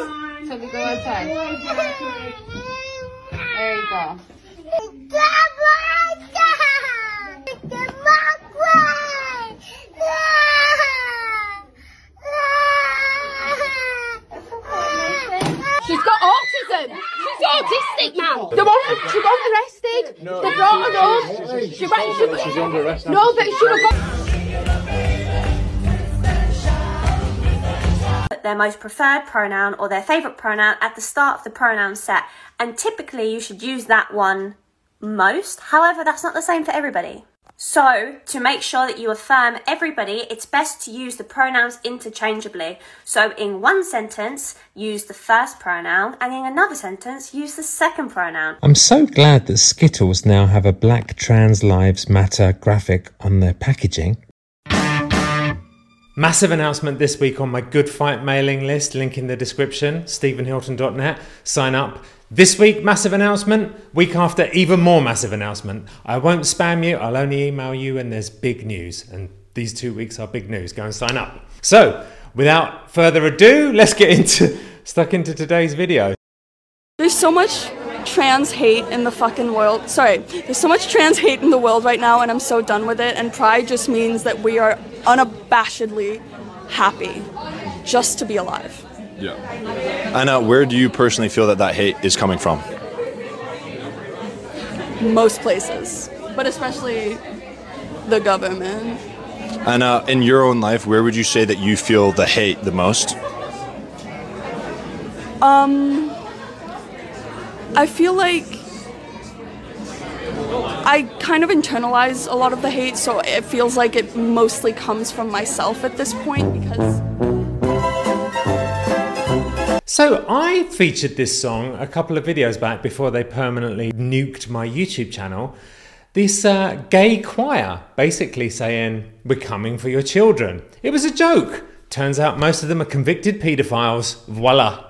Shall we go outside? There you go. She's got autism. She's autistic, man. The one she got arrested. They brought her home. She went. She, She's under arrest no, but she was. Their most preferred pronoun or their favourite pronoun at the start of the pronoun set. And typically you should use that one most. However, that's not the same for everybody. So, to make sure that you affirm everybody, it's best to use the pronouns interchangeably. So, in one sentence, use the first pronoun, and in another sentence, use the second pronoun. I'm so glad that Skittles now have a Black Trans Lives Matter graphic on their packaging. Massive announcement this week on my Good Fight mailing list, link in the description, stephenhilton.net. Sign up. This week, massive announcement. Week after, even more massive announcement. I won't spam you, I'll only email you when there's big news. And these two weeks are big news. Go and sign up. So, without further ado, let's get into stuck into today's video. There's so much trans hate in the fucking world. Sorry, there's so much trans hate in the world right now, and I'm so done with it. And pride just means that we are unabashedly happy just to be alive. Yeah. Anna, where do you personally feel that that hate is coming from? Most places, but especially the government. Anna, in your own life, where would you say that you feel the hate the most? Um, I feel like I kind of internalize a lot of the hate, so it feels like it mostly comes from myself at this point because. So I featured this song a couple of videos back before they permanently nuked my YouTube channel. This uh, gay choir basically saying, We're coming for your children. It was a joke. Turns out most of them are convicted paedophiles. Voila.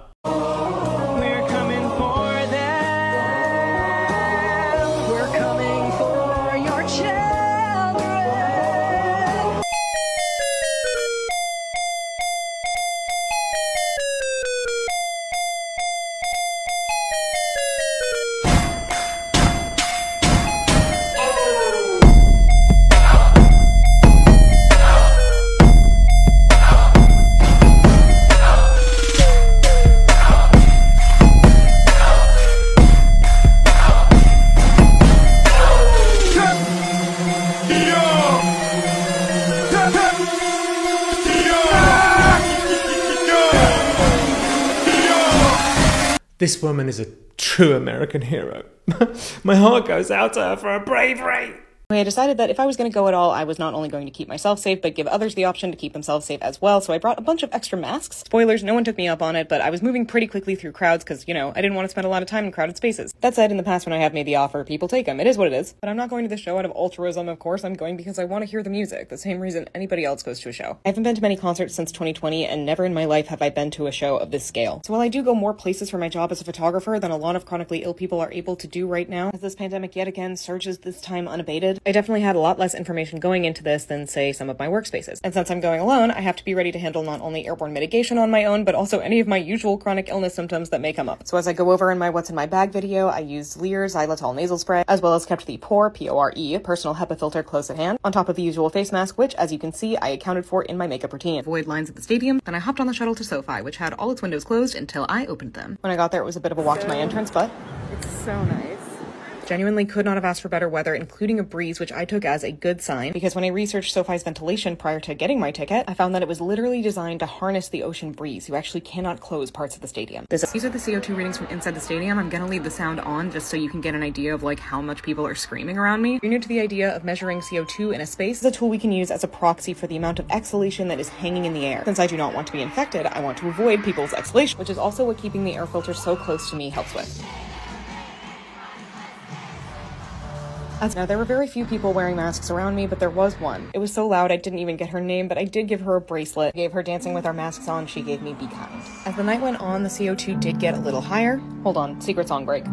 This woman is a true American hero. my heart goes out to her for her bravery. I decided that if I was going to go at all, I was not only going to keep myself safe, but give others the option to keep themselves safe as well. So I brought a bunch of extra masks. Spoilers, no one took me up on it, but I was moving pretty quickly through crowds because, you know, I didn't want to spend a lot of time in crowded spaces. That said, in the past when I have made the offer, people take them. It is what it is. But I'm not going to the show out of altruism, of course. I'm going because I want to hear the music, the same reason anybody else goes to a show. I haven't been to many concerts since 2020, and never in my life have I been to a show of this scale. So while I do go more places for my job as a photographer than a lot of chronically ill people are able to do right now, as this pandemic yet again surges this time unabated, I definitely had a lot less information going into this than, say, some of my workspaces. And since I'm going alone, I have to be ready to handle not only airborne mitigation on my own, but also any of my usual chronic illness symptoms that may come up. So as I go over in my What's in My Bag video, I used Xlear xylitol nasal spray, as well as kept the PORE, P-O-R-E, personal HEPA filter close at hand, on top of the usual face mask, which, as you can see, I accounted for in my makeup routine. Avoid lines at the stadium, then I hopped on the shuttle to SoFi, which had all its windows closed until I opened them. When I got there, it was a bit of a walk to my entrance, but it's so nice. Genuinely could not have asked for better weather, including a breeze, which I took as a good sign, because when I researched SoFi's ventilation prior to getting my ticket, I found that it was literally designed to harness the ocean breeze. You actually cannot close parts of the stadium. This, these are the CO2 readings from inside the stadium. I'm gonna leave the sound on just so you can get an idea of like how much people are screaming around me. If you're new to the idea of measuring CO2 in a space, it's a tool we can use as a proxy for the amount of exhalation that is hanging in the air. Since I do not want to be infected, I want to avoid people's exhalation, which is also what keeping the air filter so close to me helps with. As now, there were very few people wearing masks around me, but there was one. It was so loud I didn't even get her name, but I did give her a bracelet. I gave her dancing with our masks on. She gave me be kind. As the night went on, the CO2 did get a little higher. Hold on, secret song break.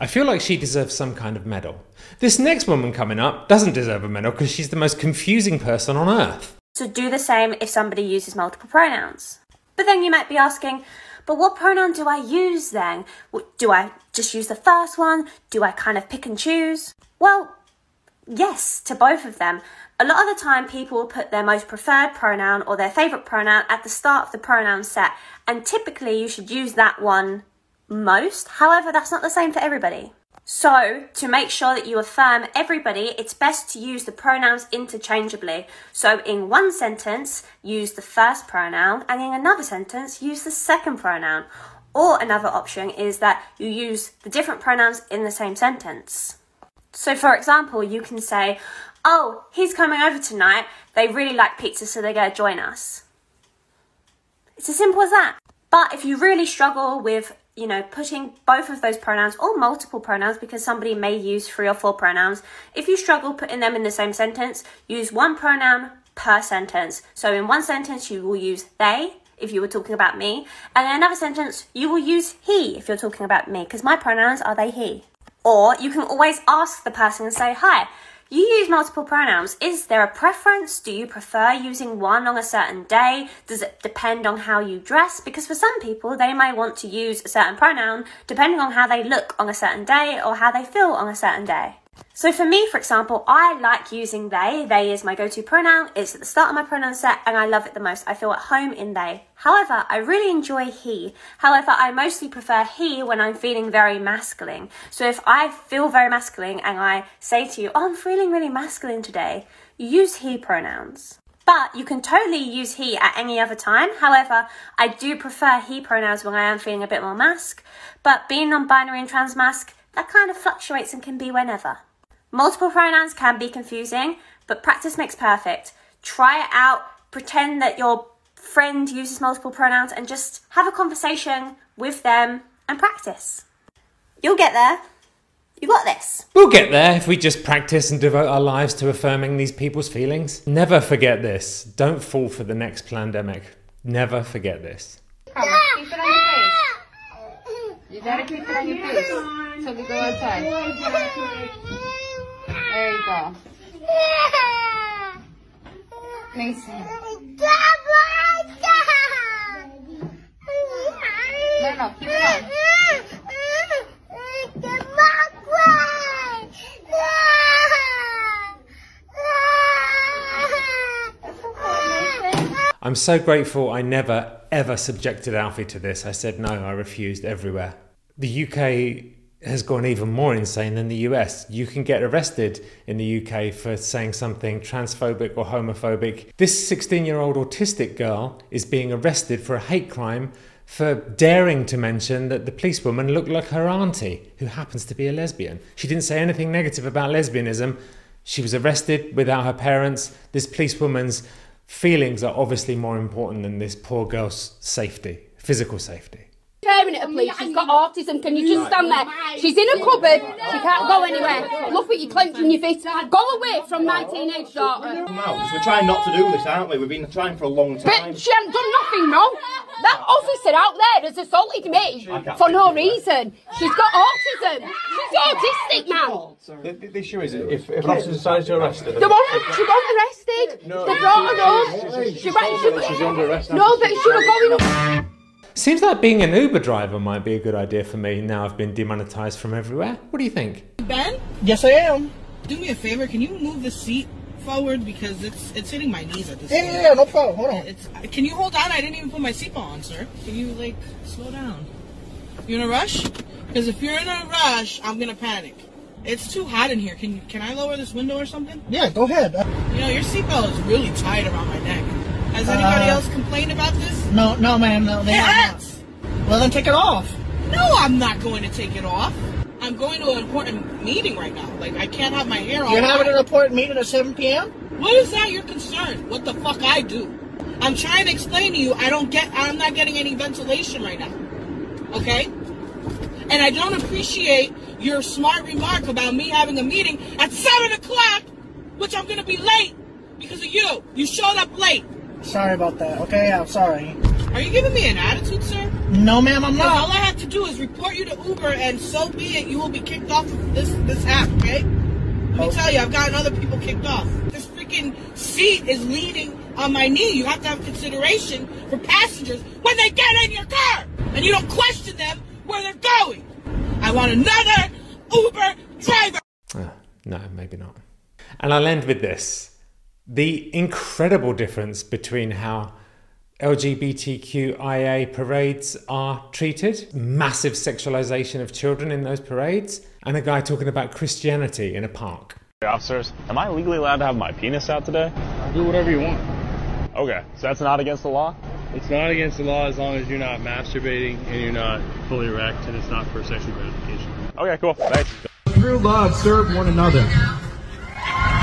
I feel like she deserves some kind of medal. This next woman coming up doesn't deserve a medal because she's the most confusing person on earth. So do the same if somebody uses multiple pronouns. But then you might be asking, but what pronoun do I use then? Do I just use the first one? Do I kind of pick and choose? Well, yes to both of them. A lot of the time, people will put their most preferred pronoun or their favourite pronoun at the start of the pronoun set, and typically you should use that one most. However, that's not the same for everybody. So, to make sure that you affirm everybody, it's best to use the pronouns interchangeably. So, in one sentence, use the first pronoun, and in another sentence, use the second pronoun. Or another option is that you use the different pronouns in the same sentence. So, for example, you can say, Oh, he's coming over tonight. They really like pizza, so they're going to join us. It's as simple as that. But if you really struggle with, you know, putting both of those pronouns or multiple pronouns, because somebody may use three or four pronouns, if you struggle putting them in the same sentence, use one pronoun per sentence. So in one sentence, you will use they if you were talking about me, and in another sentence, you will use he if you're talking about me, because my pronouns are they, he. Or you can always ask the person and say, Hi, you use multiple pronouns. Is there a preference? Do you prefer using one on a certain day? Does it depend on how you dress? Because for some people, they may want to use a certain pronoun depending on how they look on a certain day or how they feel on a certain day. So for me, for example, I like using they. They is my go-to pronoun. It's at the start of my pronoun set and I love it the most. I feel at home in they. However, I really enjoy he. However, I mostly prefer he when I'm feeling very masculine. So if I feel very masculine and I say to you, oh, I'm feeling really masculine today, use he pronouns. But you can totally use he at any other time. However, I do prefer he pronouns when I am feeling a bit more masc. But being non-binary and trans masc, that kind of fluctuates and can be whenever. Multiple pronouns can be confusing, but practice makes perfect. Try it out, pretend that your friend uses multiple pronouns, and just have a conversation with them and practice. You'll get there. You got this. We'll get there if we just practice and devote our lives to affirming these people's feelings. Never forget this. Don't fall for the next pandemic. Never forget this. Keep it on your your face till we go outside. There you go. Mason. No, no, keep it on. I'm so grateful I never ever subjected Alfie to this. I said no, I refused everywhere. The UK has gone even more insane than the US. You can get arrested in the UK for saying something transphobic or homophobic. This 16 year old autistic girl is being arrested for a hate crime for daring to mention that the policewoman looked like her auntie, who happens to be a lesbian. She didn't say anything negative about lesbianism. She was arrested without her parents. This policewoman's feelings are obviously more important than this poor girl's safety, physical safety. Caring at a police, she's got autism. Can you just stand there? She's in a cupboard. She can't go anywhere. Look what you're clenching your fist. Go away from my teenage daughter. No, we're trying not to do this, aren't we? We've been trying for a long time. But she hasn't done nothing wrong. That officer out there has assaulted me for no reason. She's got autism. She's autistic, man. The, the issue is, if, if an officer decides to arrest her, They want she got arrested. they brought her home. She, went- she, she's under arrest. now. No, but she was going up. Seems like being an Uber driver might be a good idea for me now I've been demonetized from everywhere. What do you think? Ben, Yes, I am. do me a favor. Can you move the seat forward because it's it's hitting my knees at this Yeah, point. yeah, yeah, no problem. Hold on. It's. Can you hold on? I didn't even put my seatbelt on, sir. Can you like slow down? You in a rush? Because if you're in a rush, I'm gonna panic. It's too hot in here. Can can I lower this window or something? Yeah, go ahead. You know your seatbelt is really tight around my neck. Has anybody Uh, else complained about this? no, no, ma'am, no, they It have hurts. not. Well, then take it off. No, I'm not going to take it off. I'm going to an important meeting right now. Like I can't have my hair on. You're having an important meeting at 7 p.m. What is that your concern? What the fuck I do? I'm trying to explain to you. I don't get. I'm not getting any ventilation right now. Okay. And I don't appreciate your smart remark about me having a meeting at seven o'clock, which I'm gonna be late because of you. You showed up late. Sorry about that. Okay, I'm sorry. Are you giving me an attitude, sir? No, ma'am, I'm not. all. I have to do is report you to Uber, and so be it. You will be kicked off of this this app. Okay. Let me tell you, I've gotten other people kicked off. This freaking seat is leaning on my knee. You have to have consideration for passengers when they get in your car, and you don't question them where they're going. I want another Uber driver. Ah, no, maybe not. And I'll end with this the incredible difference between how LGBTQIA parades are treated, massive sexualization of children in those parades, and a guy talking about Christianity in a park. Officers, am I legally allowed to have my penis out today? Do whatever you want. Okay, so that's not against the law? It's not against the law as long as you're not masturbating and you're not fully erect and it's not for sexual gratification. Okay, cool. Thanks. Through love, serve one another.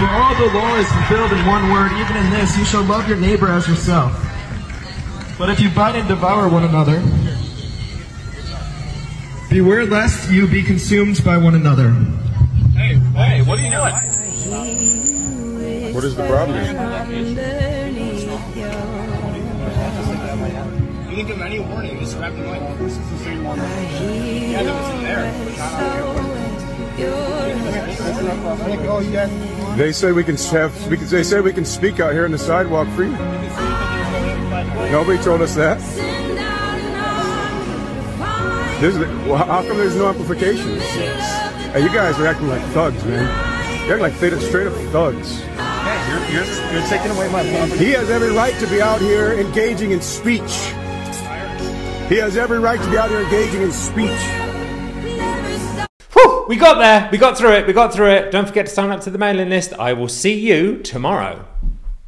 For all the law is fulfilled in one word, even in this, you shall love your neighbor as yourself. But if you bite and devour one another, beware lest you be consumed by one another. Hey, hey, what are you doing? What is the problem? You didn't give him any warning. You just grabbed him like this is the same one. Yeah, that was in there. They say we can have. We they say we can speak out here on the sidewalk freely. Nobody told us that. There's, well, how come there's no amplification? Hey, you guys are acting like thugs, man. You're acting like straight, straight up thugs. You're, you're, you're taking away my property. He has every right to be out here engaging in speech. He has every right to be out here engaging in speech. We got there. We got through it. We got through it. Don't forget to sign up to the mailing list. I will see you tomorrow.